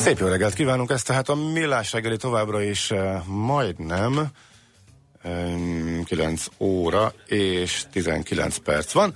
Szép jó reggelt kívánunk, ezt tehát a millás reggeli továbbra is uh, majdnem um, 9 óra és 19 perc van.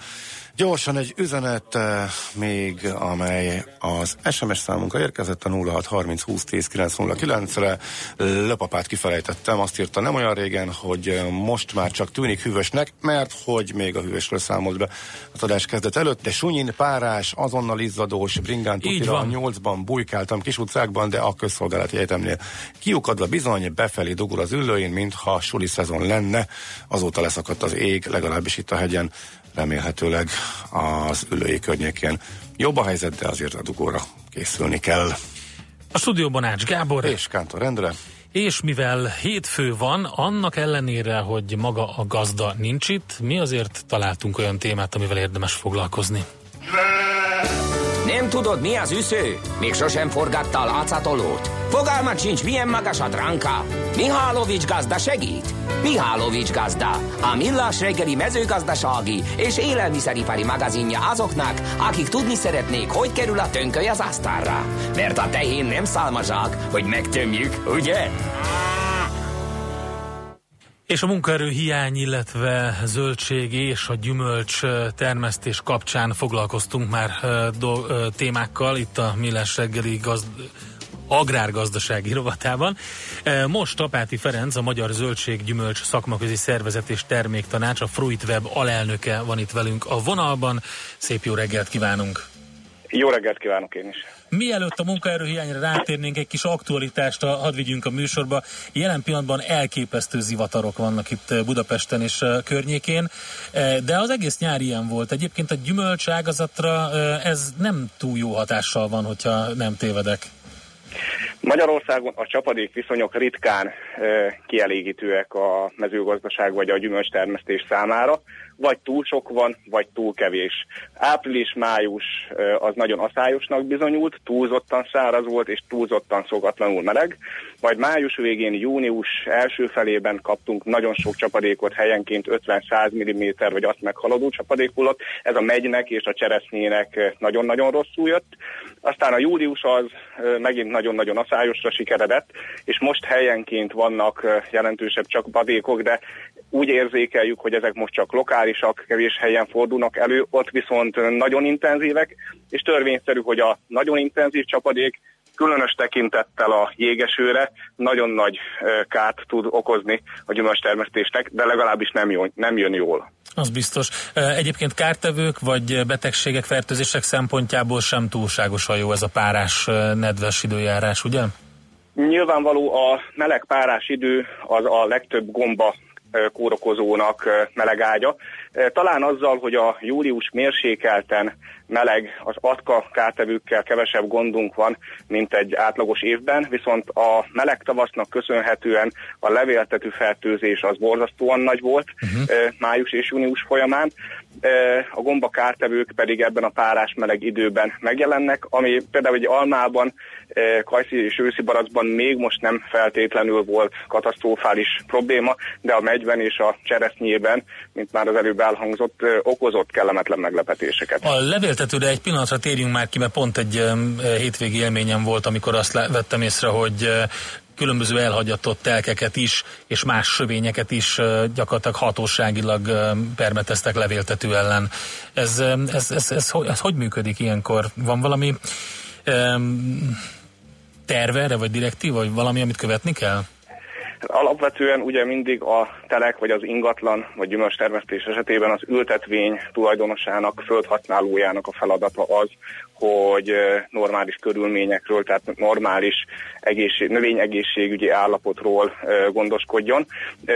Gyorsan egy üzenet eh, még, amely az SMS számunkra érkezett a 0630 20 10 909-re. Löpapát kifelejtettem, azt írta nem olyan régen, hogy eh, most már csak tűnik hűvösnek, mert hogy még a hűvösről számolt be a adás kezdet előtt, de sunyin, párás, azonnal izzadós, bringán tutira a nyolcban bujkáltam kis utcákban, de a közszolgálati egyetemnél kiukadva bizony befelé dugul az ülőjén, mintha suli szezon lenne, azóta leszakadt az ég, legalábbis itt a hegyen remélhetőleg az ülői környékén jobb a helyzet, de azért a dugóra készülni kell. A stúdióban Ács Gábor. És Kántor Endre. És mivel hétfő van, annak ellenére, hogy maga a gazda nincs itt, mi azért találtunk olyan témát, amivel érdemes foglalkozni. Nem tudod, mi az üsző? Még sosem forgatta a látszatolót? Fogalmat sincs, milyen magas a dránka? Mihálovics gazda segít? Mihálovics gazda, a millás reggeli mezőgazdasági és élelmiszeripari magazinja azoknak, akik tudni szeretnék, hogy kerül a tönköly az asztalra. Mert a tehén nem szálmazsák, hogy megtömjük, ugye? És a munkaerő hiány, illetve zöldség és a gyümölcs termesztés kapcsán foglalkoztunk már do, témákkal itt a Millás reggeli gazd, agrárgazdasági rovatában. Most Apáti Ferenc, a Magyar Zöldség Gyümölcs Szakmaközi Szervezet és Terméktanács, a Fruitweb alelnöke van itt velünk a vonalban. Szép jó reggelt kívánunk! Jó reggelt kívánok én is! Mielőtt a munkaerőhiányra rátérnénk, egy kis aktualitást hadd vigyünk a műsorba. Jelen pillanatban elképesztő zivatarok vannak itt Budapesten és környékén, de az egész nyár ilyen volt. Egyébként a gyümölcs ágazatra ez nem túl jó hatással van, hogyha nem tévedek. Magyarországon a csapadék viszonyok ritkán kielégítőek a mezőgazdaság vagy a gyümölcstermesztés számára vagy túl sok van, vagy túl kevés. Április-május az nagyon aszályosnak bizonyult, túlzottan száraz volt, és túlzottan szokatlanul meleg. Majd május végén, június első felében kaptunk nagyon sok csapadékot, helyenként 50-100 mm, vagy azt meghaladó csapadékhullott. Ez a megynek és a cseresznyének nagyon-nagyon rosszul jött. Aztán a július az megint nagyon-nagyon aszályosra sikeredett, és most helyenként vannak jelentősebb csapadékok, de úgy érzékeljük, hogy ezek most csak lokálisak, kevés helyen fordulnak elő, ott viszont nagyon intenzívek, és törvényszerű, hogy a nagyon intenzív csapadék különös tekintettel a jégesőre nagyon nagy kárt tud okozni a gyümölcstermesztésnek, de legalábbis nem, jó, nem jön jól. Az biztos. Egyébként kártevők vagy betegségek, fertőzések szempontjából sem túlságosan jó ez a párás, nedves időjárás, ugye? Nyilvánvaló a meleg párás idő az a legtöbb gomba kórokozónak melegágya. Talán azzal, hogy a július mérsékelten meleg, az atka kártevőkkel kevesebb gondunk van, mint egy átlagos évben, viszont a meleg tavasznak köszönhetően a levéltető fertőzés az borzasztóan nagy volt uh-huh. május és június folyamán, a gomba kártevők pedig ebben a párás meleg időben megjelennek, ami például egy almában, kajszi és őszi baracban még most nem feltétlenül volt katasztrofális probléma, de a megyben és a cseresznyében, mint már az előbb elhangzott, okozott kellemetlen meglepetéseket. A levéltetőre egy pillanatra térjünk már ki, mert pont egy hétvégi élményem volt, amikor azt vettem észre, hogy különböző elhagyatott telkeket is, és más sövényeket is gyakorlatilag hatóságilag permeteztek levéltető ellen. Ez, ez, ez, ez, ez, ez hogy működik ilyenkor? Van valami terve erre, vagy direktíva, vagy valami, amit követni kell? Alapvetően ugye mindig a telek, vagy az ingatlan, vagy gyümölcstermesztés esetében az ültetvény tulajdonosának, földhasználójának a feladata az, hogy normális körülményekről, tehát normális egészség, növényegészségügyi állapotról gondoskodjon.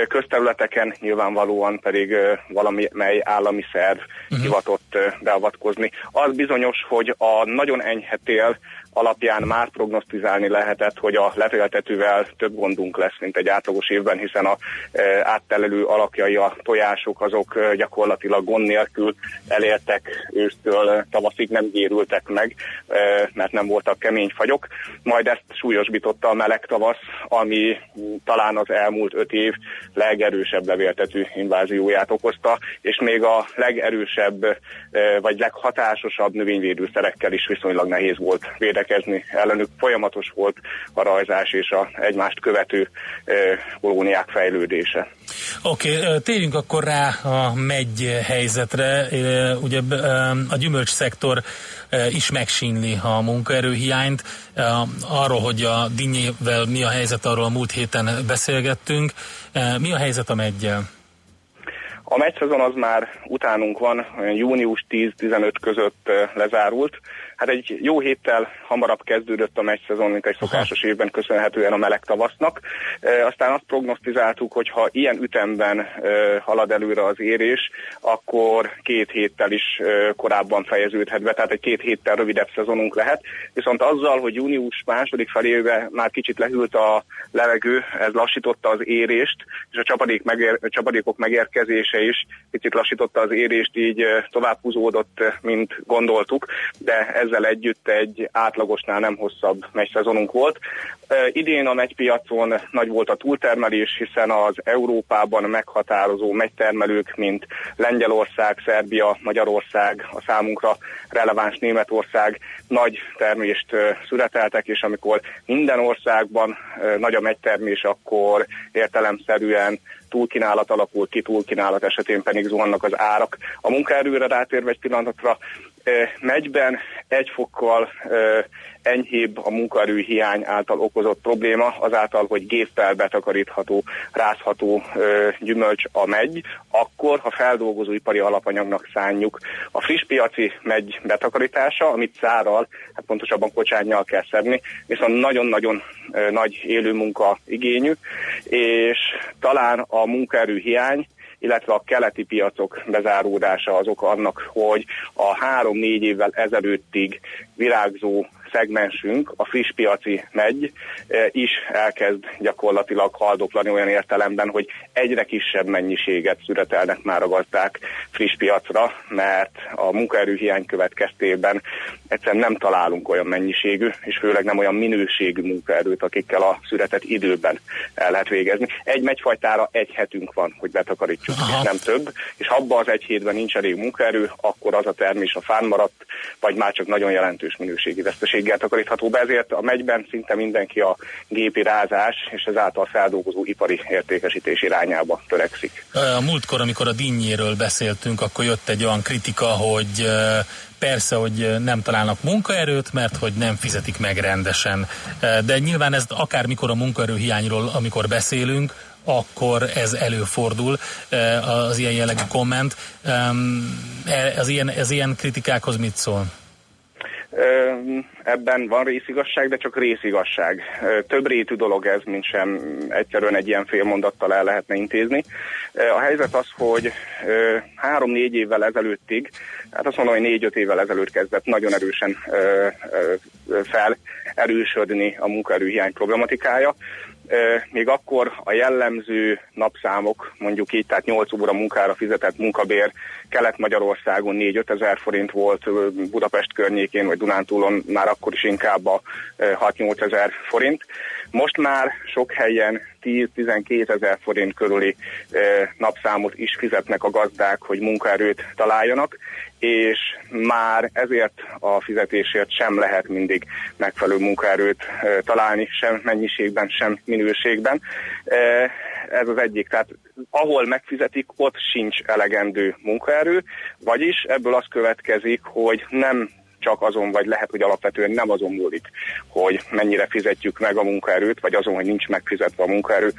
Közterületeken nyilvánvalóan pedig valamely állami szerv uh-huh. hivatott beavatkozni. Az bizonyos, hogy a nagyon enyhe tél alapján már prognosztizálni lehetett, hogy a levéltetővel több gondunk lesz, mint egy átlagos évben, hiszen a áttelelő alakjai a tojások azok gyakorlatilag gond nélkül elértek ősztől tavaszig, nem gérültek meg, mert nem voltak kemény fagyok. Majd ezt súlyosbította a meleg tavasz, ami talán az elmúlt öt év legerősebb levéltető invázióját okozta, és még a legerősebb vagy leghatásosabb növényvédőszerekkel is viszonylag nehéz volt védekezni. Ellenük folyamatos volt a rajzás és a egymást követő kolóniák fejlődése. Oké, okay, térjünk akkor rá a megy helyzetre. Ugye a gyümölcs szektor is megsínli a munkaerőhiányt. Arról, hogy a dinnyével mi a helyzet, arról a múlt héten beszélgettünk. Mi a helyzet a meggyel? A meccszezon az már utánunk van, olyan június 10-15 között lezárult. Hát egy jó héttel hamarabb kezdődött a meccszezon, mint egy szokásos évben köszönhetően a meleg tavasznak. E, aztán azt prognosztizáltuk, hogy ha ilyen ütemben e, halad előre az érés, akkor két héttel is e, korábban fejeződhet be, tehát egy két héttel rövidebb szezonunk lehet. Viszont azzal, hogy június második felébe már kicsit lehűlt a levegő, ez lassította az érést, és a csapadék megér, a csapadékok megérkezése is picit lassította az érést, így tovább húzódott, mint gondoltuk, de ezzel együtt egy átlagosnál nem hosszabb szezonunk volt. Idén a megypiacon nagy volt a túltermelés, hiszen az Európában meghatározó megytermelők, mint Lengyelország, Szerbia, Magyarország, a számunkra releváns Németország nagy termést születeltek, és amikor minden országban nagy a megytermés, akkor értelemszerűen túlkínálat alakul ki, túlkínálat esetén pedig zuhannak az árak. A munkaerőre rátérve egy pillanatra megyben egy fokkal enyhébb a munkaerő hiány által okozott probléma, azáltal, hogy géppel betakarítható, rázható gyümölcs a megy, akkor, ha feldolgozóipari alapanyagnak szánjuk. A friss piaci megy betakarítása, amit szárral, hát pontosabban kocsányjal kell szedni, viszont nagyon-nagyon nagy élő munka igényű, és talán a munkaerő hiány illetve a keleti piacok bezáródása az oka annak, hogy a három-négy évvel ezelőttig virágzó szegmensünk, a friss piaci megy e, is elkezd gyakorlatilag haldoklani olyan értelemben, hogy egyre kisebb mennyiséget születelnek már a gazdák friss piacra, mert a munkaerőhiány következtében egyszerűen nem találunk olyan mennyiségű, és főleg nem olyan minőségű munkaerőt, akikkel a születet időben el lehet végezni. Egy megyfajtára egy hetünk van, hogy betakarítsuk, Aha. és nem több, és ha abban az egy hétben nincs elég munkaerő, akkor az a termés a fán maradt, vagy már csak nagyon jelentős minőségi veszteség mennyiséggel takarítható be, ezért a megyben szinte mindenki a gépi rázás és ezáltal feldolgozó ipari értékesítés irányába törekszik. A múltkor, amikor a dinnyéről beszéltünk, akkor jött egy olyan kritika, hogy persze, hogy nem találnak munkaerőt, mert hogy nem fizetik meg rendesen. De nyilván ez akármikor a munkaerő hiányról, amikor beszélünk, akkor ez előfordul, az ilyen jellegű komment. E, az ilyen, az ilyen kritikákhoz mit szól? Ebben van részigasság, de csak részigasság. Több rétű dolog ez, mint sem egyszerűen egy ilyen félmondattal el lehetne intézni. A helyzet az, hogy három-négy évvel ezelőttig, hát azt mondom, hogy négy-öt évvel ezelőtt kezdett nagyon erősen felerősödni a munkaerőhiány problematikája még akkor a jellemző napszámok, mondjuk így, tehát 8 óra munkára fizetett munkabér Kelet-Magyarországon 4-5 ezer forint volt, Budapest környékén vagy Dunántúlon már akkor is inkább a 6-8 ezer forint. Most már sok helyen 10-12 ezer forint körüli napszámot is fizetnek a gazdák, hogy munkaerőt találjanak, és már ezért a fizetésért sem lehet mindig megfelelő munkaerőt találni, sem mennyiségben, sem minőségben. Ez az egyik. Tehát ahol megfizetik, ott sincs elegendő munkaerő, vagyis ebből az következik, hogy nem csak azon, vagy lehet, hogy alapvetően nem azon múlik, hogy mennyire fizetjük meg a munkaerőt, vagy azon, hogy nincs megfizetve a munkaerő.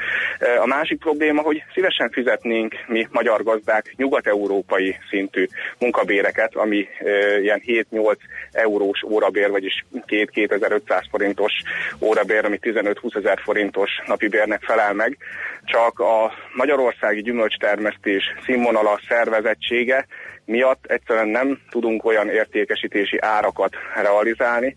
A másik probléma, hogy szívesen fizetnénk mi magyar gazdák nyugat-európai szintű munkabéreket, ami ilyen 7-8 eurós órabér, vagyis 2-2500 forintos órabér, ami 15-20 ezer forintos napi bérnek felel meg, csak a magyarországi gyümölcstermesztés színvonala, szervezettsége miatt egyszerűen nem tudunk olyan értékesítési árakat realizálni,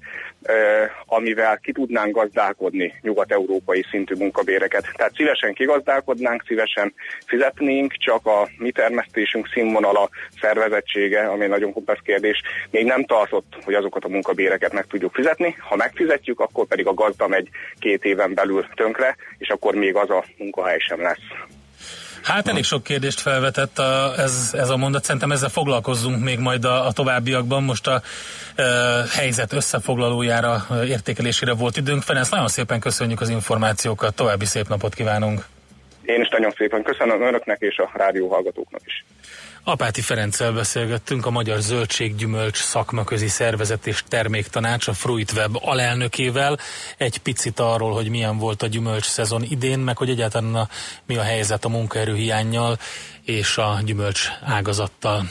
amivel ki tudnánk gazdálkodni nyugat-európai szintű munkabéreket. Tehát szívesen kigazdálkodnánk, szívesen fizetnénk, csak a mi termesztésünk színvonala, szervezettsége, ami nagyon komplex kérdés, még nem tartott, hogy azokat a munkabéreket meg tudjuk fizetni. Ha megfizetjük, akkor pedig a gazda megy két éven belül tönkre, és akkor még az a munkahely sem lesz. Hát elég sok kérdést felvetett a, ez, ez a mondat, szerintem ezzel foglalkozzunk még majd a, a továbbiakban. Most a e, helyzet összefoglalójára, értékelésére volt időnk. Ferenc, nagyon szépen köszönjük az információkat, további szép napot kívánunk! Én is nagyon szépen köszönöm önöknek és a rádióhallgatóknak is. Apáti Ferenccel beszélgettünk, a Magyar Zöldséggyümölcs Szakmaközi Szervezet és Terméktanács, a Fruit Web alelnökével. Egy picit arról, hogy milyen volt a gyümölcs szezon idén, meg hogy egyáltalán a, mi a helyzet a munkaerőhiányjal és a gyümölcs ágazattal.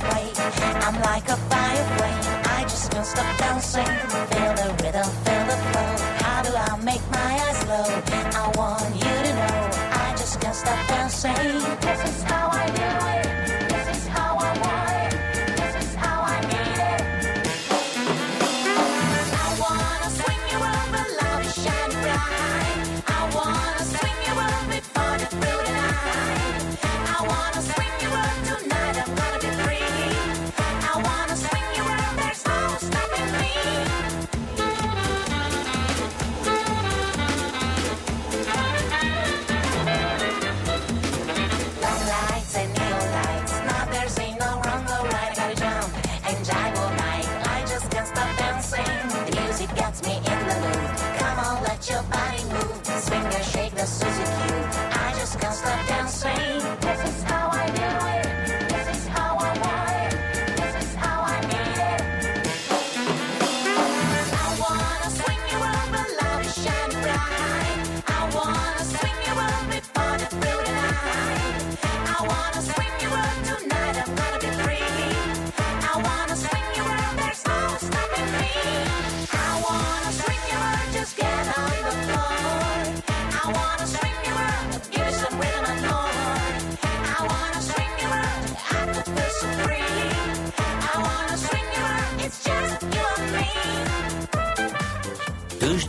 I'm like a firefly. I just can't stop dancing. Feel the rhythm, feel the flow. How do I make my eyes glow? I want you to know. I just can't stop dancing.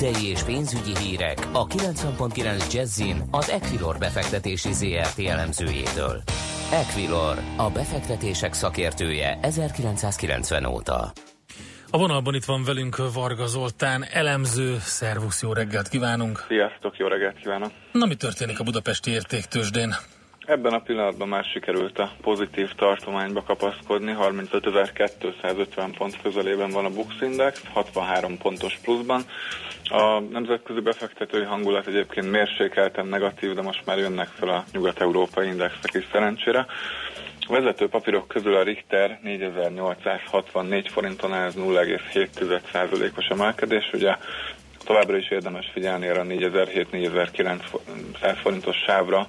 Tőzsdei és pénzügyi hírek a 90.9 Jazzin az Equilor befektetési ZRT elemzőjétől. Equilor, a befektetések szakértője 1990 óta. A vonalban itt van velünk Varga Zoltán, elemző. Szervusz, jó reggelt kívánunk! Sziasztok, jó reggelt kívánok! Na, mi történik a budapesti értéktősdén? Ebben a pillanatban már sikerült a pozitív tartományba kapaszkodni, 35.250 pont közelében van a Bux Index, 63 pontos pluszban. A nemzetközi befektetői hangulat egyébként mérsékelten negatív, de most már jönnek fel a nyugat-európai indexek is szerencsére. A vezető papírok közül a Richter 4864 forinton ez 0,7%-os emelkedés, ugye továbbra is érdemes figyelni erre a 4007-4900 forintos sávra,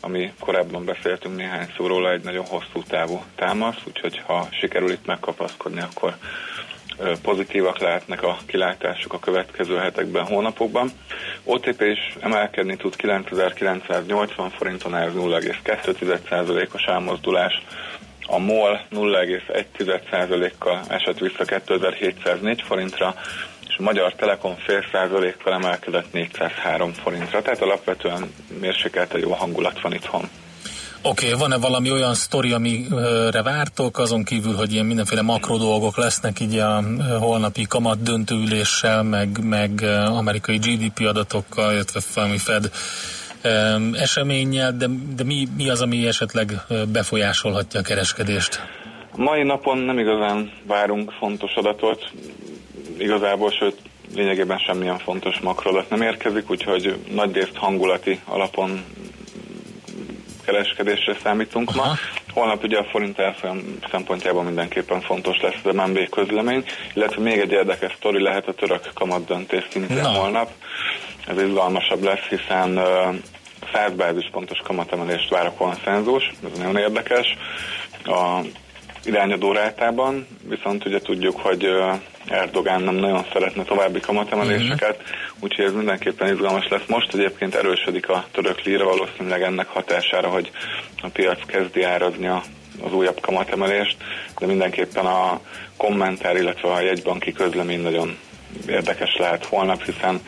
ami korábban beszéltünk néhány szóról egy nagyon hosszú távú támasz, úgyhogy ha sikerül itt megkapaszkodni, akkor pozitívak lehetnek a kilátások a következő hetekben, hónapokban. OTP is emelkedni tud 9980 forinton, ez 0,2%-os elmozdulás. A MOL 0,1%-kal esett vissza 2704 forintra, és a Magyar Telekom fél százalékkal emelkedett 403 forintra, tehát alapvetően mérsékelte jó hangulat van itthon. Oké, okay, van-e valami olyan sztori, amire vártok, azon kívül, hogy ilyen mindenféle makro dolgok lesznek így a holnapi kamat döntőüléssel, meg, meg amerikai GDP adatokkal, illetve valami Fed eseménnyel, de, de mi, mi az, ami esetleg befolyásolhatja a kereskedést? Mai napon nem igazán várunk fontos adatot, igazából, sőt lényegében semmilyen fontos makroadat nem érkezik, úgyhogy nagyrészt hangulati alapon kereskedésre számítunk Aha. ma. Holnap ugye a forint elfolyam szempontjából mindenképpen fontos lesz az MNB közlemény, illetve még egy érdekes sztori lehet a török kamat döntés szintén Na. holnap. Ez izgalmasabb lesz, hiszen 100 bázispontos kamatemelést vár a konszenzus, ez nagyon érdekes. A irányadó rátában, viszont ugye tudjuk, hogy Erdogán nem nagyon szeretne további kamatemeléseket, uh-huh. úgyhogy ez mindenképpen izgalmas lesz. Most egyébként erősödik a török líra, valószínűleg ennek hatására, hogy a piac kezdi árazni a, az újabb kamatemelést, de mindenképpen a kommentár, illetve a jegybanki közlemény nagyon érdekes lehet holnap, hiszen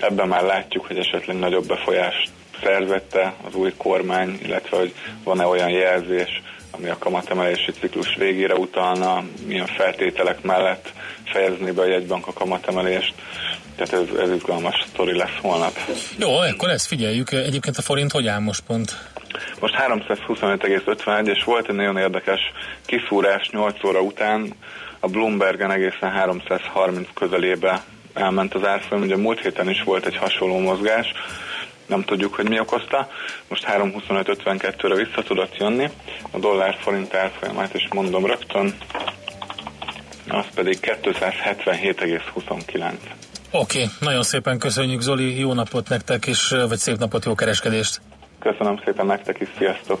ebben már látjuk, hogy esetleg nagyobb befolyást szerzette az új kormány, illetve hogy van-e olyan jelzés, ami a kamatemelési ciklus végére utalna, milyen feltételek mellett fejezni be a jegybank a kamatemelést. Tehát ez, ez izgalmas sztori lesz holnap. Jó, akkor ezt figyeljük. Egyébként a forint hogy áll most pont? Most 325,51, és volt egy nagyon érdekes kiszúrás 8 óra után. A Bloombergen egészen 330 közelébe elment az árfolyam. Ugye múlt héten is volt egy hasonló mozgás, nem tudjuk, hogy mi okozta. Most 3.25.52-re vissza tudott jönni. A dollár forint árfolyamát is mondom rögtön, az pedig 277,29. Oké, okay, nagyon szépen köszönjük Zoli, jó napot nektek, és vagy szép napot, jó kereskedést! Köszönöm szépen nektek is, sziasztok!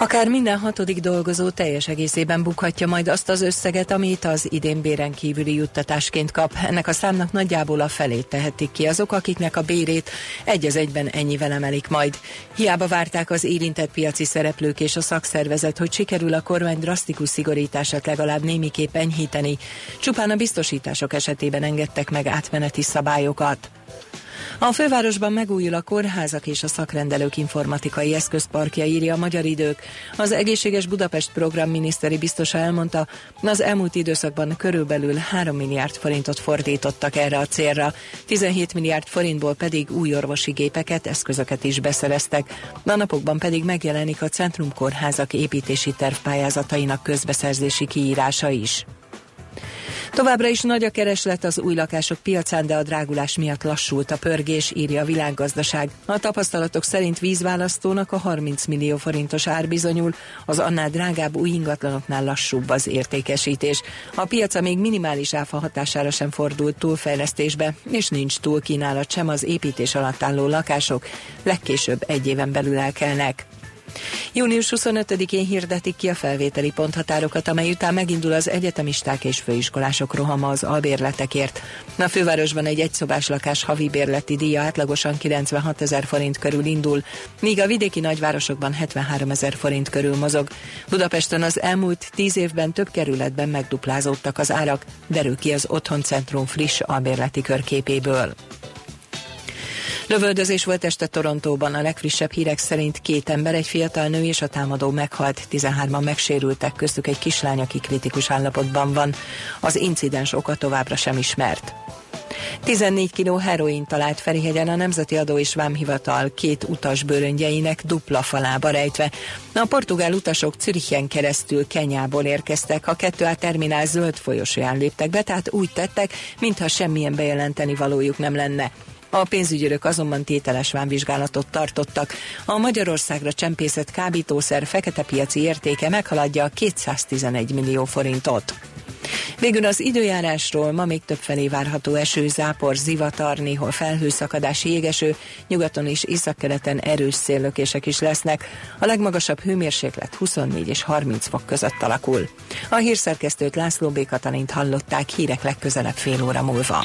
Akár minden hatodik dolgozó teljes egészében bukhatja majd azt az összeget, amit az idén béren kívüli juttatásként kap. Ennek a számnak nagyjából a felét tehetik ki azok, akiknek a bérét egy az egyben ennyivel emelik majd. Hiába várták az érintett piaci szereplők és a szakszervezet, hogy sikerül a kormány drasztikus szigorítását legalább némiképp enyhíteni. Csupán a biztosítások esetében engedtek meg átmeneti szabályokat. A fővárosban megújul a kórházak és a szakrendelők informatikai eszközparkja, írja a Magyar Idők. Az Egészséges Budapest program miniszteri biztosa elmondta, az elmúlt időszakban körülbelül 3 milliárd forintot fordítottak erre a célra, 17 milliárd forintból pedig új orvosi gépeket, eszközöket is beszereztek. A napokban pedig megjelenik a centrumkórházak építési tervpályázatainak közbeszerzési kiírása is. Továbbra is nagy a kereslet az új lakások piacán, de a drágulás miatt lassult a pörgés, írja a világgazdaság. A tapasztalatok szerint vízválasztónak a 30 millió forintos ár bizonyul, az annál drágább új ingatlanoknál lassúbb az értékesítés. A piaca még minimális áfa hatására sem fordult túlfejlesztésbe, és nincs túl kínálat sem az építés alatt álló lakások, legkésőbb egy éven belül elkelnek. Június 25-én hirdetik ki a felvételi ponthatárokat, amely után megindul az egyetemisták és főiskolások rohama az albérletekért. A fővárosban egy egyszobás lakás havi bérleti díja átlagosan 96 ezer forint körül indul, míg a vidéki nagyvárosokban 73 ezer forint körül mozog. Budapesten az elmúlt 10 évben több kerületben megduplázódtak az árak, derül ki az Otthoncentrum friss albérleti körképéből. Lövöldözés volt este Torontóban. A legfrissebb hírek szerint két ember, egy fiatal nő és a támadó meghalt, 13-an megsérültek, köztük egy kislány, aki kritikus állapotban van. Az incidens oka továbbra sem ismert. 14 kg heroin talált Ferihegyen a Nemzeti Adó és Vámhivatal két utas bőröngyeinek dupla falába rejtve. A portugál utasok Zürichen keresztül Kenyából érkeztek, a kettő a terminál zöld folyosóján léptek be, tehát úgy tettek, mintha semmilyen bejelenteni valójuk nem lenne. A pénzügyőrök azonban tételes vámvizsgálatot tartottak. A Magyarországra csempészett kábítószer fekete piaci értéke meghaladja 211 millió forintot. Végül az időjárásról ma még több felé várható eső, zápor, zivatar, néhol felhőszakadás, jégeső, nyugaton és északkeleten erős széllökések is lesznek. A legmagasabb hőmérséklet 24 és 30 fok között alakul. A hírszerkesztőt László B. Katalint hallották hírek legközelebb fél óra múlva.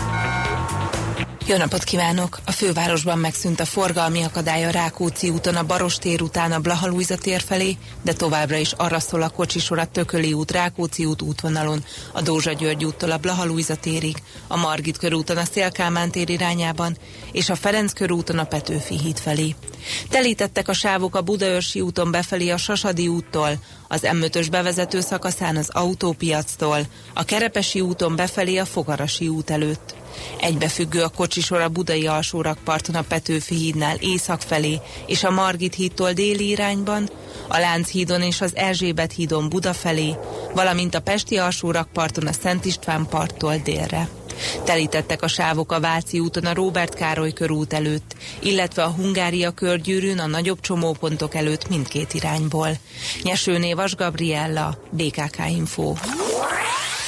jó napot kívánok! A fővárosban megszűnt a forgalmi akadály a Rákóczi úton a Barostér után a Blahalújza tér felé, de továbbra is arra szól a kocsisor a Tököli út, Rákóczi út útvonalon, a Dózsa György úttól a Blahalújza térig, a Margit körúton a Szélkámán tér irányában, és a Ferenc körúton a Petőfi híd felé. Telítettek a sávok a Budaörsi úton befelé a Sasadi úttól, az M5-ös bevezető szakaszán az autópiactól, a Kerepesi úton befelé a Fogarasi út előtt. Egybefüggő a kocsisor a budai alsórakparton a Petőfi hídnál észak felé és a Margit hídtól déli irányban, a Lánchídon és az Erzsébet hídon Buda felé, valamint a Pesti alsórakparton a Szent István parttól délre. Telítettek a sávok a Váci úton a Róbert Károly körút előtt, illetve a Hungária körgyűrűn a nagyobb csomópontok előtt mindkét irányból. Nyesőné Vas Gabriella, BKK Info.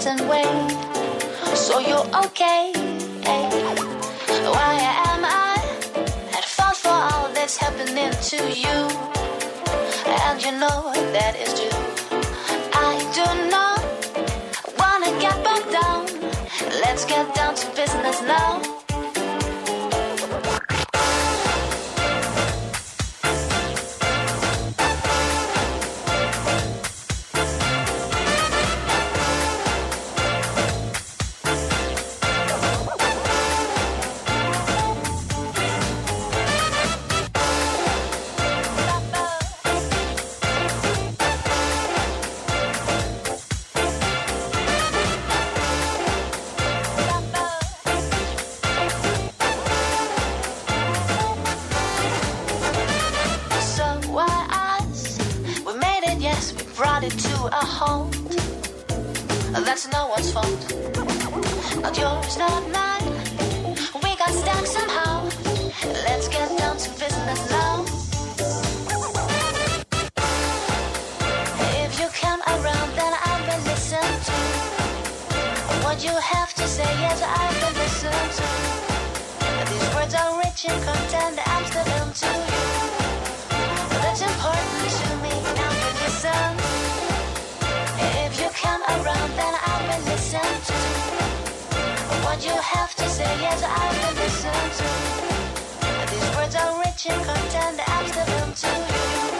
Certain way? So you're okay. Eh? Why am I at fault for all that's happening to you? And you know that is true. I do not wanna get bogged down. Let's get down a halt. that's no one's fault. Not yours, not mine. We got stuck somehow. Let's get down to business now. If you come around, then I will listen to what you have to say. Yes, I will listen to. These words are rich in content. I'm still into you. That's important to me. Now listen. you have to say yes, I will listen to. These words are rich in content, I give them to you.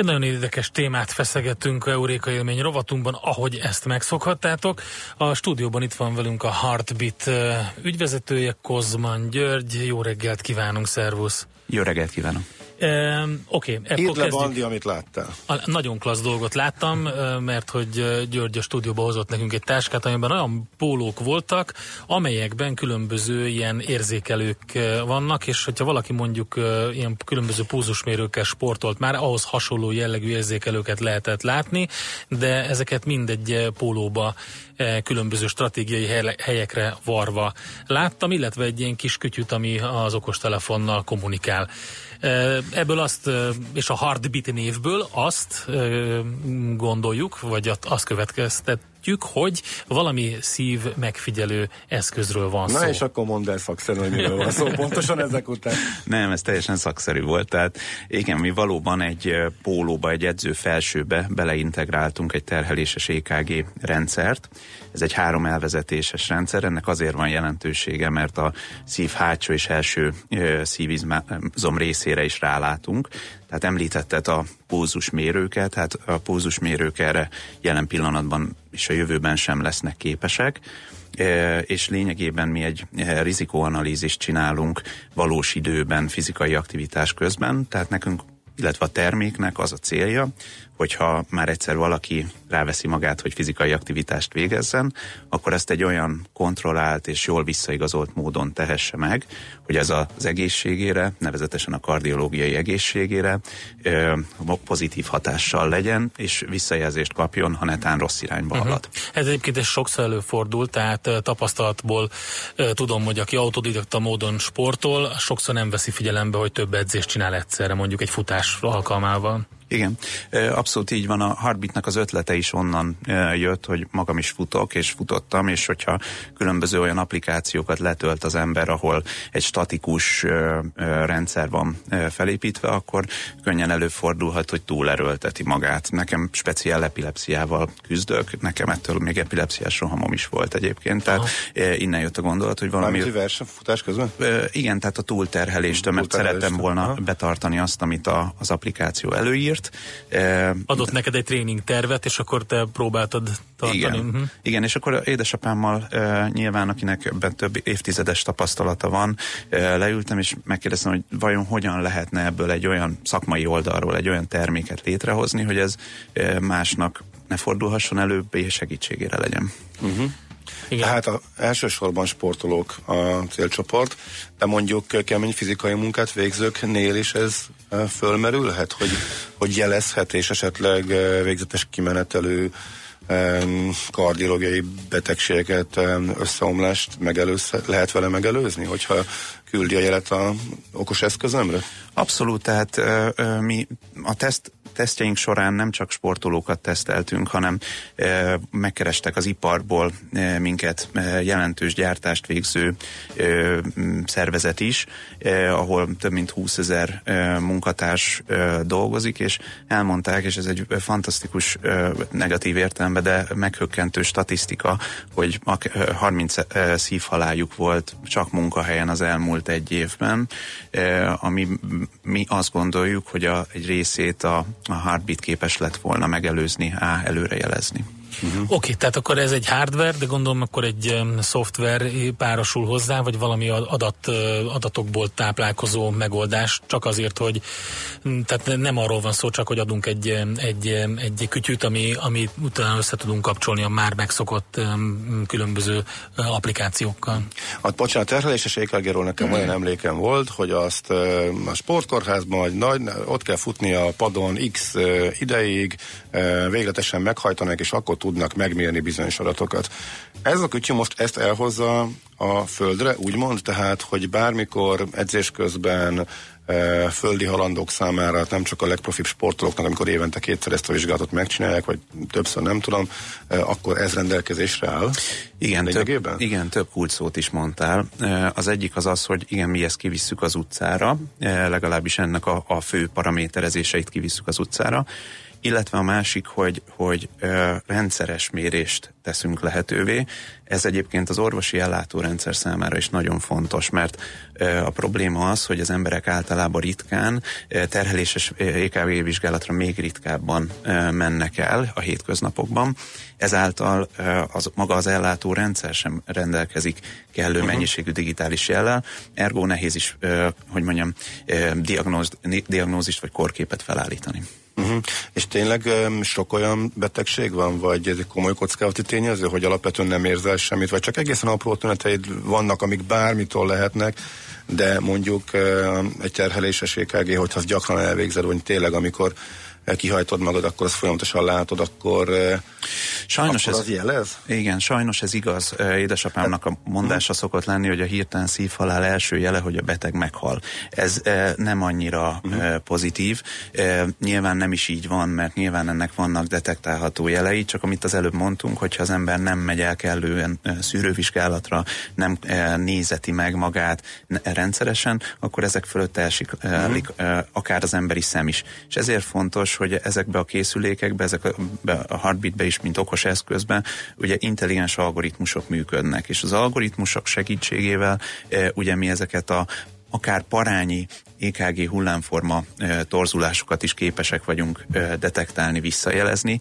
Egy nagyon érdekes témát feszegettünk a Euréka élmény rovatunkban, ahogy ezt megszokhattátok. A stúdióban itt van velünk a Heartbeat ügyvezetője, Kozman György. Jó reggelt kívánunk, szervusz! Jó reggelt kívánok! Oké, okay, Írd le, Bandi, amit láttál. A, nagyon klassz dolgot láttam, mert hogy György a stúdióba hozott nekünk egy táskát, amiben olyan pólók voltak, amelyekben különböző ilyen érzékelők vannak, és hogyha valaki mondjuk ilyen különböző púzusmérőkkel sportolt már, ahhoz hasonló jellegű érzékelőket lehetett látni, de ezeket mindegy pólóba különböző stratégiai helyekre varva láttam, illetve egy ilyen kis kütyüt, ami az okostelefonnal kommunikál. Ebből azt, és a Heartbeat névből azt gondoljuk, vagy azt következtetjük, hogy valami szív megfigyelő eszközről van Na szó. Na és akkor mondd el szakszerűen, hogy miről van szó pontosan ezek után. Nem, ez teljesen szakszerű volt. Tehát igen, mi valóban egy pólóba, egy edző felsőbe beleintegráltunk egy terheléses EKG rendszert. Ez egy három elvezetéses rendszer, ennek azért van jelentősége, mert a szív hátsó és első szívizom részére is rálátunk. Tehát említetted a pózusmérőket, hát a pózusmérők erre jelen pillanatban és a jövőben sem lesznek képesek. És lényegében mi egy rizikóanalízist csinálunk valós időben, fizikai aktivitás közben, tehát nekünk illetve a terméknek az a célja, hogyha már egyszer valaki ráveszi magát, hogy fizikai aktivitást végezzen, akkor ezt egy olyan kontrollált és jól visszaigazolt módon tehesse meg, hogy ez az egészségére, nevezetesen a kardiológiai egészségére pozitív hatással legyen, és visszajelzést kapjon, ha netán rossz irányba uh-huh. halad. Ez egyébként is sokszor előfordul, tehát tapasztalatból tudom, hogy aki autodidakta módon sportol, sokszor nem veszi figyelembe, hogy több edzést csinál egyszerre, mondjuk egy futás alkalmával. Igen, abszolút így van. A Heartbeatnek az ötlete is onnan jött, hogy magam is futok, és futottam, és hogyha különböző olyan applikációkat letölt az ember, ahol egy statikus rendszer van felépítve, akkor könnyen előfordulhat, hogy túlerőlteti magát. Nekem speciál epilepsziával küzdök, nekem ettől még epilepsziás rohamom is volt egyébként, tehát Aha. innen jött a gondolat, hogy valami... Mármint futás közben? Igen, tehát a túlterhelést, mert szerettem volna Aha. betartani azt, amit a, az applikáció előír, miért. Adott neked egy tréning tervet, és akkor te próbáltad tartani. Igen, uh-huh. Igen és akkor édesapámmal uh, nyilván, akinek ebben több évtizedes tapasztalata van, uh, leültem, és megkérdeztem, hogy vajon hogyan lehetne ebből egy olyan szakmai oldalról egy olyan terméket létrehozni, hogy ez uh, másnak ne fordulhasson elő, és segítségére legyen. Uh-huh. Igen. Tehát a, elsősorban sportolók a célcsoport, de mondjuk kemény fizikai munkát végzőknél is ez fölmerülhet, hogy, hogy jelezhet, és esetleg végzetes kimenetelő kardiológiai betegségeket, összeomlást megelőz, lehet vele megelőzni, hogyha küldi a jelet a okos eszközömre? Abszolút, tehát mi a teszt tesztjeink során nem csak sportolókat teszteltünk, hanem e, megkerestek az iparból e, minket e, jelentős gyártást végző e, szervezet is, ahol több mint 20 ezer munkatárs dolgozik, és elmondták, és ez egy fantasztikus negatív értelemben, de meghökkentő statisztika, hogy 30 e, szívhalájuk volt csak munkahelyen az elmúlt egy évben, ami mi azt gondoljuk, hogy a, egy részét a, a Heartbeat képes lett volna megelőzni, á, előrejelezni. Uh-huh. Oké, okay, tehát akkor ez egy hardware, de gondolom akkor egy um, szoftver párosul hozzá, vagy valami adat, adatokból táplálkozó megoldás, csak azért, hogy tehát nem arról van szó, csak hogy adunk egy, egy, egy kütyűt, ami, ami utána össze tudunk kapcsolni a már megszokott um, különböző uh, applikációkkal. Hát bocsánat, terheléses ékelgéről nekem uh-huh. olyan emlékem volt, hogy azt uh, a sportkórházban, vagy nagy, ott kell futni a padon x uh, ideig, végletesen meghajtanak, és akkor tudnak megmérni bizonyos adatokat. Ez a kütyű most ezt elhozza a földre, úgymond, tehát, hogy bármikor edzés közben e, földi halandók számára, nem csak a legprofibb sportolóknak, amikor évente kétszer ezt a vizsgálatot megcsinálják, vagy többször nem tudom, e, akkor ez rendelkezésre áll. Igen, több, igen, több kulcsszót is mondtál. E, az egyik az az, hogy igen, mi ezt kivisszük az utcára, legalábbis ennek a, a fő paraméterezéseit kivisszük az utcára, illetve a másik, hogy, hogy rendszeres mérést teszünk lehetővé. Ez egyébként az orvosi ellátórendszer számára is nagyon fontos, mert a probléma az, hogy az emberek általában ritkán terheléses EKG vizsgálatra még ritkábban mennek el a hétköznapokban, ezáltal az, maga az ellátórendszer sem rendelkezik kellő uh-huh. mennyiségű digitális jellel, ergo nehéz is, hogy mondjam, ö, diagnózist vagy korképet felállítani. Uh-huh. És tényleg um, sok olyan betegség van, vagy komoly kockázati tényező, hogy alapvetően nem érzel semmit, vagy csak egészen apró tüneteid vannak, amik bármitől lehetnek, de mondjuk egy terheléses EKG, hogyha azt gyakran elvégzed, vagy tényleg amikor kihajtod magad, akkor azt folyamatosan látod, akkor, sajnos akkor ez, az jelez? Igen, sajnos ez igaz. Édesapámnak a mondása szokott lenni, hogy a hirtelen szívhalál első jele, hogy a beteg meghal. Ez nem annyira uh-huh. pozitív. Nyilván nem is így van, mert nyilván ennek vannak detektálható jelei, csak amit az előbb mondtunk, hogyha az ember nem megy el kellően szűrővizsgálatra, nem nézeti meg magát rendszeresen, akkor ezek fölött esik uh-huh. akár az emberi szem is. És ezért fontos, hogy ezekbe a készülékekbe, ezek a, heartbeatbe is, mint okos eszközben, ugye intelligens algoritmusok működnek, és az algoritmusok segítségével e, ugye mi ezeket a akár parányi EKG hullámforma e, torzulásokat is képesek vagyunk e, detektálni, visszajelezni,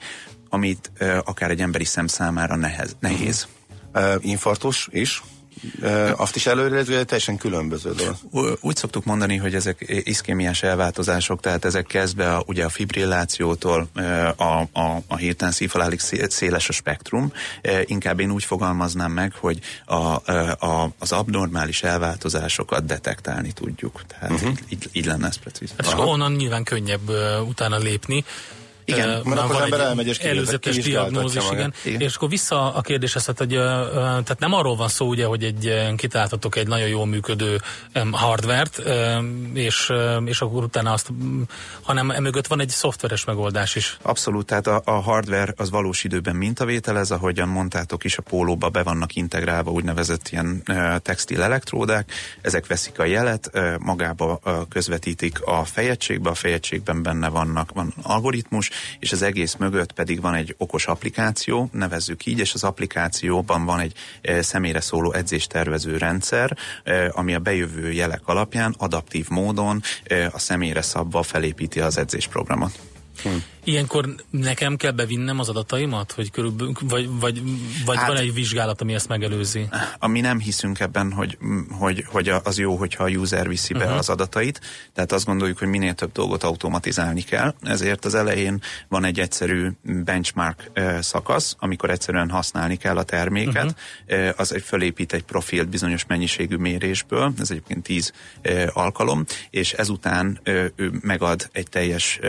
amit akár egy emberi szem számára nehez, nehéz. Uh, infarktus is? Azt is hogy teljesen különböző dolog. Úgy szoktuk mondani, hogy ezek iszkémiás elváltozások, tehát ezek kezdve a, ugye a fibrillációtól a, a, a hirtelen szívhalálig széles a spektrum. Inkább én úgy fogalmaznám meg, hogy a, a, az abnormális elváltozásokat detektálni tudjuk. Tehát uh-huh. így, így lenne ez precíz. Hát és onnan nyilván könnyebb uh, utána lépni. Igen, uh, mert akkor az ember elmegy és előzetes diagnózis, igen. igen. És akkor vissza a kérdéshez, tehát, hogy, uh, tehát nem arról van szó, ugye, hogy egy kitáltatok egy nagyon jól működő um, hardvert, um, és, um, és akkor utána azt, hanem emögött van egy szoftveres megoldás is. Abszolút, tehát a, a hardware az valós időben mintavételez, ahogyan mondtátok is, a pólóba be vannak integrálva úgynevezett ilyen uh, textil elektródák, ezek veszik a jelet, uh, magába uh, közvetítik a fejegységbe, a fejegységben benne vannak, van algoritmus, és az egész mögött pedig van egy okos applikáció, nevezzük így, és az applikációban van egy e, személyre szóló edzéstervező rendszer, e, ami a bejövő jelek alapján adaptív módon e, a személyre szabva felépíti az edzésprogramot. Hm. Ilyenkor nekem kell bevinnem az adataimat, hogy körülbelül, vagy, vagy, vagy hát, van egy vizsgálat, ami ezt megelőzi? Ami nem hiszünk ebben, hogy, hogy, hogy az jó, hogyha a user viszi be uh-huh. az adatait, tehát azt gondoljuk, hogy minél több dolgot automatizálni kell, ezért az elején van egy egyszerű benchmark szakasz, amikor egyszerűen használni kell a terméket, uh-huh. uh, az egy fölépít egy profilt bizonyos mennyiségű mérésből, ez egyébként 10 uh, alkalom, és ezután ő megad egy teljes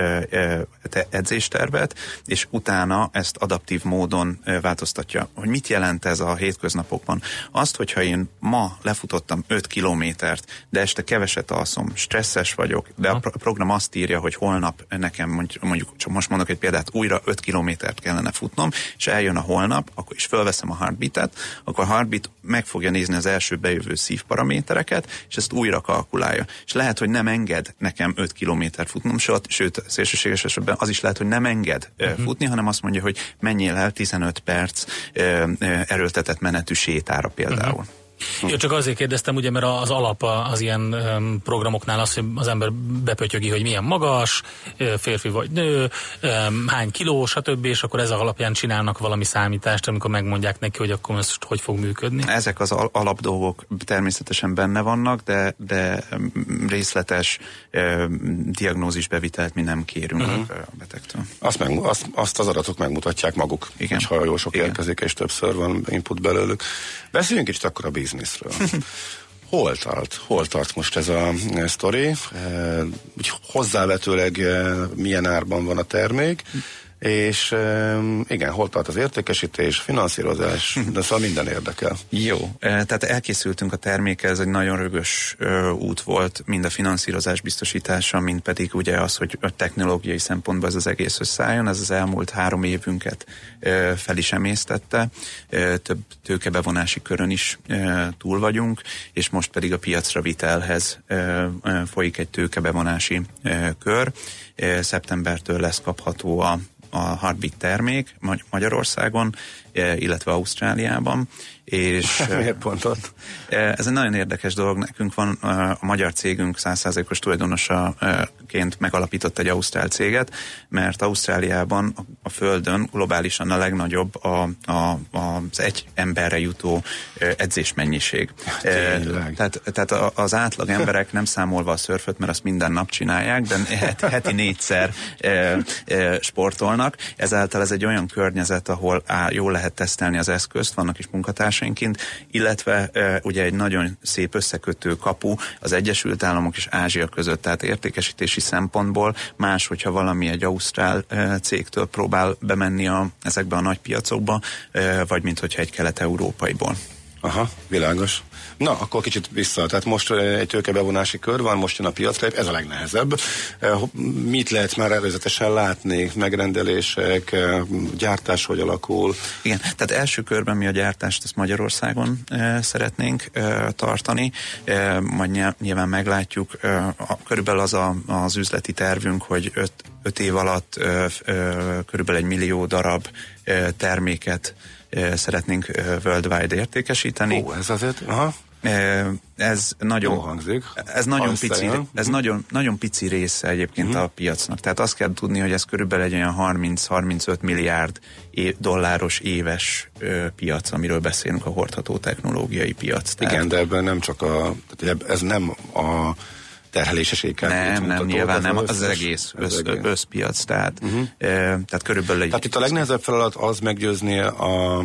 edzéstervet, és utána ezt adaptív módon változtatja. Hogy mit jelent ez a hétköznapokban? Azt, hogyha én ma lefutottam 5 kilométert, de este keveset alszom, stresszes vagyok, de a program azt írja, hogy holnap nekem mondjuk, csak most mondok egy példát, újra 5 kilométert kellene futnom, és eljön a holnap, akkor is fölveszem a heartbeat-et, akkor a heartbeat meg fogja nézni az első bejövő szívparamétereket, és ezt újra kalkulálja. És lehet, hogy nem enged nekem 5 kilométer futnom, sőt, szélsőséges esetben az is lehet, hogy nem enged uh-huh. futni, hanem azt mondja, hogy menjél el 15 perc erőltetett menetű sétára például. Uh-huh. Jó, csak azért kérdeztem, ugye, mert az alap az ilyen programoknál az, hogy az ember bepötyögi, hogy milyen magas, férfi vagy nő, hány kiló, stb., és akkor ez alapján csinálnak valami számítást, amikor megmondják neki, hogy akkor ez hogy fog működni. Ezek az al- alapdolgok természetesen benne vannak, de, de részletes diagnózis bevitelt mi nem kérünk uh-huh. a betegtől. Azt, meg, azt, azt az adatok megmutatják maguk, Igen. és ha jó sok Igen. érkezik, és többször van input belőlük. Beszéljünk kicsit akkor a bizniszről. Hol tart? Hol tart most ez a sztori? E, hozzávetőleg e, milyen árban van a termék? És igen, hol tart az értékesítés, finanszírozás, de szóval minden érdekel. Jó, tehát elkészültünk a terméke, ez egy nagyon rögös út volt, mind a finanszírozás biztosítása, mind pedig ugye az, hogy a technológiai szempontból ez az egész összeálljon, ez az elmúlt három évünket fel is emésztette, több tőkebevonási körön is túl vagyunk, és most pedig a piacra vitelhez folyik egy tőkebevonási kör. Szeptembertől lesz kapható a a Heartbeat termék Magyarországon, illetve Ausztráliában. És, Miért pont ott? Ez egy nagyon érdekes dolog. Nekünk van a magyar cégünk 100%-os tulajdonosaként megalapított egy ausztrál céget, mert Ausztráliában a Földön globálisan a legnagyobb a, a, az egy emberre jutó edzésmennyiség. Tényleg. Tehát, tehát az átlag emberek nem számolva a szörföt, mert azt minden nap csinálják, de heti négyszer sportolnak. Ezáltal ez egy olyan környezet, ahol á, jól lehet tesztelni az eszközt, vannak is munkatársak, társainként, illetve ugye egy nagyon szép összekötő kapu az Egyesült Államok és Ázsia között, tehát értékesítési szempontból más, hogyha valami egy ausztrál cégtől próbál bemenni a, ezekbe a nagy piacokba, vagy mint hogyha egy kelet-európaiból. Aha, világos. Na, akkor kicsit vissza. Tehát most egy tőkebevonási kör van, most jön a piacra, ez a legnehezebb. Mit lehet már előzetesen látni? Megrendelések, gyártás hogy alakul? Igen, tehát első körben mi a gyártást ezt Magyarországon szeretnénk tartani, majd nyilván meglátjuk. Körülbelül az a, az üzleti tervünk, hogy öt, öt év alatt körülbelül egy millió darab terméket szeretnénk worldwide értékesíteni. Ó, ez azért, aha. Ez nagyon, Jó hangzik. Ez nagyon, pici, ez nagyon, nagyon pici része egyébként uh-huh. a piacnak. Tehát azt kell tudni, hogy ez körülbelül egy olyan 30-35 milliárd dolláros éves piac, amiről beszélünk, a hordható technológiai piac. Tehát... Igen, de ebben nem csak a, ez nem a terheléses ékát. Nem, nem, nyilván nem, az, az egész, össz, egész. összpiac, tehát, uh-huh. tehát körülbelül egy... Tehát itt a legnehezebb feladat az meggyőzni a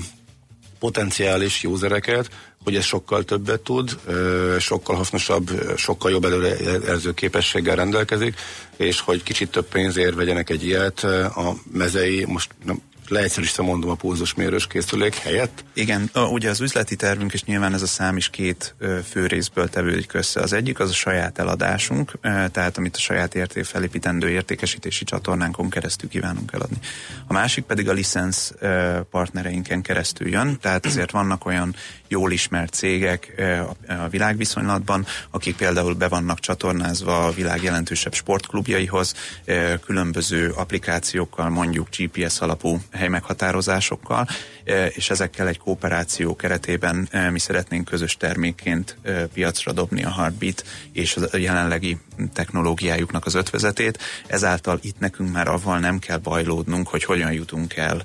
potenciális usereket, hogy ez sokkal többet tud, sokkal hasznosabb, sokkal jobb előrejelző képességgel rendelkezik, és hogy kicsit több pénzért vegyenek egy ilyet a mezei, most nem, leegyszerűsítve mondom a pulzusmérős készülék helyett. Igen, ugye az üzleti tervünk, és nyilván ez a szám is két fő részből tevődik össze. Az egyik az a saját eladásunk, tehát amit a saját érték felépítendő értékesítési csatornánkon keresztül kívánunk eladni. A másik pedig a licensz partnereinken keresztül jön, tehát azért vannak olyan jól ismert cégek a világviszonylatban, akik például be vannak csatornázva a világ jelentősebb sportklubjaihoz, különböző applikációkkal, mondjuk GPS alapú helymeghatározásokkal, és ezekkel egy kooperáció keretében mi szeretnénk közös termékként piacra dobni a Heartbeat és a jelenlegi technológiájuknak az ötvezetét. Ezáltal itt nekünk már avval nem kell bajlódnunk, hogy hogyan jutunk el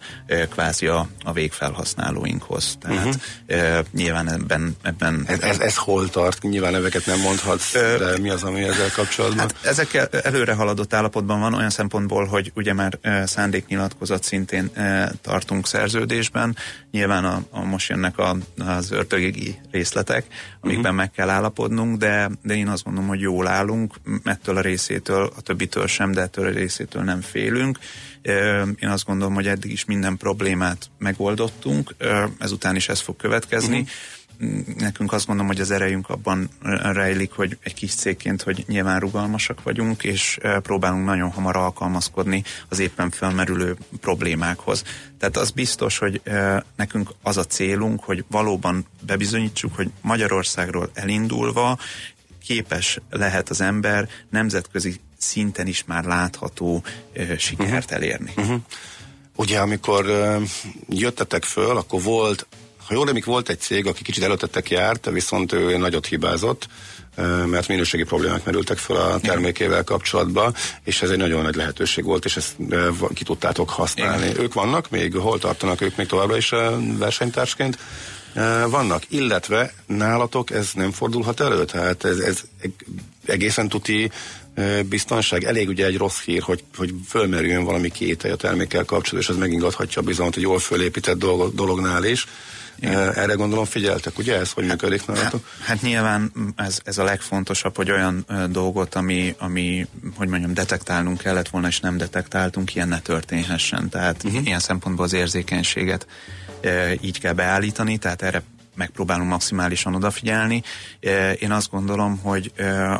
kvázi a, a végfelhasználóinkhoz. Tehát uh-huh. Nyilván ebben... ebben ez, ez, ez hol tart? Nyilván neveket nem mondhatsz, uh, de mi az, ami ezzel kapcsolatban? Hát ezek előre haladott állapotban van olyan szempontból, hogy ugye már szándéknyilatkozat szintén tartunk szerződésben, nyilván a, a most jönnek a, az örtögi részletek, amikben uh-huh. meg kell állapodnunk, de, de én azt mondom, hogy jól állunk, ettől a részétől, a többitől sem, de ettől a részétől nem félünk. Én azt gondolom, hogy eddig is minden problémát megoldottunk, ezután is ez fog következni. Uh-huh nekünk azt gondolom, hogy az erejünk abban rejlik, hogy egy kis cégként, hogy nyilván rugalmasak vagyunk, és próbálunk nagyon hamar alkalmazkodni az éppen felmerülő problémákhoz. Tehát az biztos, hogy nekünk az a célunk, hogy valóban bebizonyítsuk, hogy Magyarországról elindulva képes lehet az ember nemzetközi szinten is már látható sikert uh-huh. elérni. Uh-huh. Ugye, amikor uh, jöttetek föl, akkor volt ha jól emlék, volt egy cég, aki kicsit előttetek járt, viszont ő nagyot hibázott, mert minőségi problémák merültek fel a termékével kapcsolatban, és ez egy nagyon nagy lehetőség volt, és ezt ki tudtátok használni. Igen. Ők vannak még, hol tartanak ők még továbbra is versenytársként? Vannak, illetve nálatok ez nem fordulhat elő, tehát ez, ez egészen tuti biztonság. Elég ugye egy rossz hír, hogy, hogy fölmerüljön valami kételj a termékkel kapcsolatban, és ez megingathatja bizalmat egy jól fölépített dolog, dolognál is Igen. Erre gondolom figyeltek, ugye ez, hogy működik nálatok? Hát, hát nyilván ez, ez a legfontosabb, hogy olyan dolgot, ami, ami, hogy mondjam, detektálnunk kellett volna, és nem detektáltunk, ilyen ne történhessen. Tehát uh-huh. ilyen szempontból az érzékenységet így kell beállítani, tehát erre megpróbálunk maximálisan odafigyelni. Én azt gondolom, hogy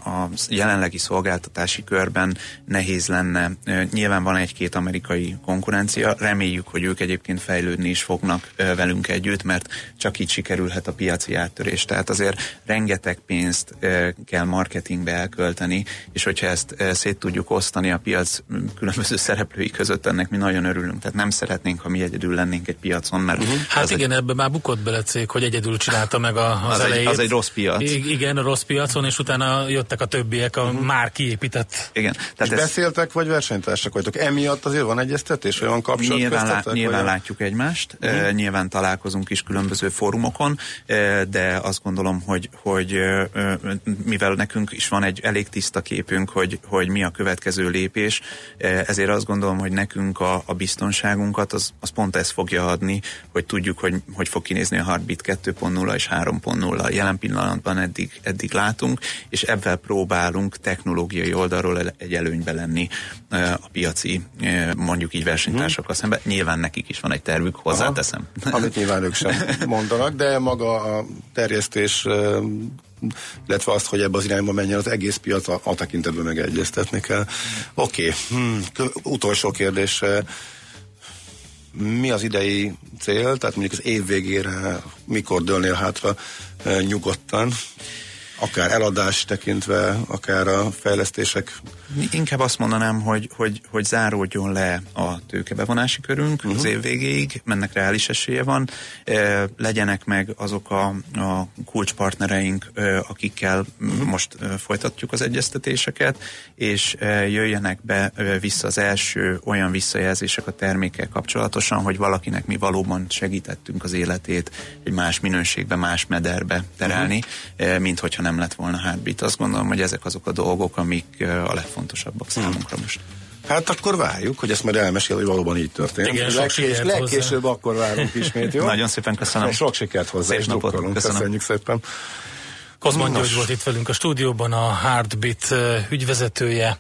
a jelenlegi szolgáltatási körben nehéz lenne. Nyilván van egy-két amerikai konkurencia, reméljük, hogy ők egyébként fejlődni is fognak velünk együtt, mert csak így sikerülhet a piaci áttörés. Tehát azért rengeteg pénzt kell marketingbe elkölteni, és hogyha ezt szét tudjuk osztani a piac különböző szereplői között, ennek mi nagyon örülünk. Tehát nem szeretnénk, ha mi egyedül lennénk egy piacon, mert... Uh-huh. Hát igen, egy... ebbe már bukott bele cég, hogy egyedül csinálta meg a, az, az elejét. Egy, az egy rossz piac. I- igen, a rossz piacon, és utána jöttek a többiek a uh-huh. már kiépített. Igen. Tehát és ez... beszéltek, vagy versenytársak vagytok? Emiatt azért van egyeztetés, vagy van kapcsolat? Nyilván, lá- nyilván látjuk egymást, uh-huh. uh, nyilván találkozunk is különböző fórumokon, uh, de azt gondolom, hogy, hogy uh, mivel nekünk is van egy elég tiszta képünk, hogy, hogy mi a következő lépés, uh, ezért azt gondolom, hogy nekünk a, a biztonságunkat az, az pont ez fogja adni, hogy tudjuk, hogy hogy fog kinézni a Heartbeat 2.0 és 3.0. Jelen pillanatban eddig, eddig látunk, és ebben próbálunk technológiai oldalról egy előnybe lenni a piaci, mondjuk így versenytársakkal hmm. szemben. Nyilván nekik is van egy tervük, hozzáteszem. Aha, amit nyilván ők sem mondanak, de maga a terjesztés illetve azt, hogy ebbe az irányba menjen az egész piac, a, a tekintetben megegyeztetni kell. Oké, okay. hmm. utolsó kérdés mi az idei cél, tehát mondjuk az év végére mikor dőlnél hátra e, nyugodtan, akár eladás tekintve, akár a fejlesztések Inkább azt mondanám, hogy, hogy, hogy záródjon le a tőkebevonási körünk uh-huh. az év végéig, mennek reális esélye van, e, legyenek meg azok a, a kulcspartnereink, e, akikkel uh-huh. most e, folytatjuk az egyeztetéseket, és e, jöjjenek be e, vissza az első olyan visszajelzések a termékkel kapcsolatosan, hogy valakinek mi valóban segítettünk az életét egy más minőségbe, más mederbe terelni, uh-huh. e, mint hogyha nem lett volna Heartbeat. Azt gondolom, hogy ezek azok a dolgok, amik a legfontosabb legfontosabbak számunkra most. Hát akkor várjuk, hogy ezt majd elmesél, hogy valóban így történt. Igen, sok Legkés, legkésőbb hozzá. akkor várunk ismét, jó? Nagyon szépen köszönöm. Sok sikert hozzá, Szép és napot, köszönöm. Köszönjük szépen. Kozman György volt itt velünk a stúdióban, a Heartbeat ügyvezetője.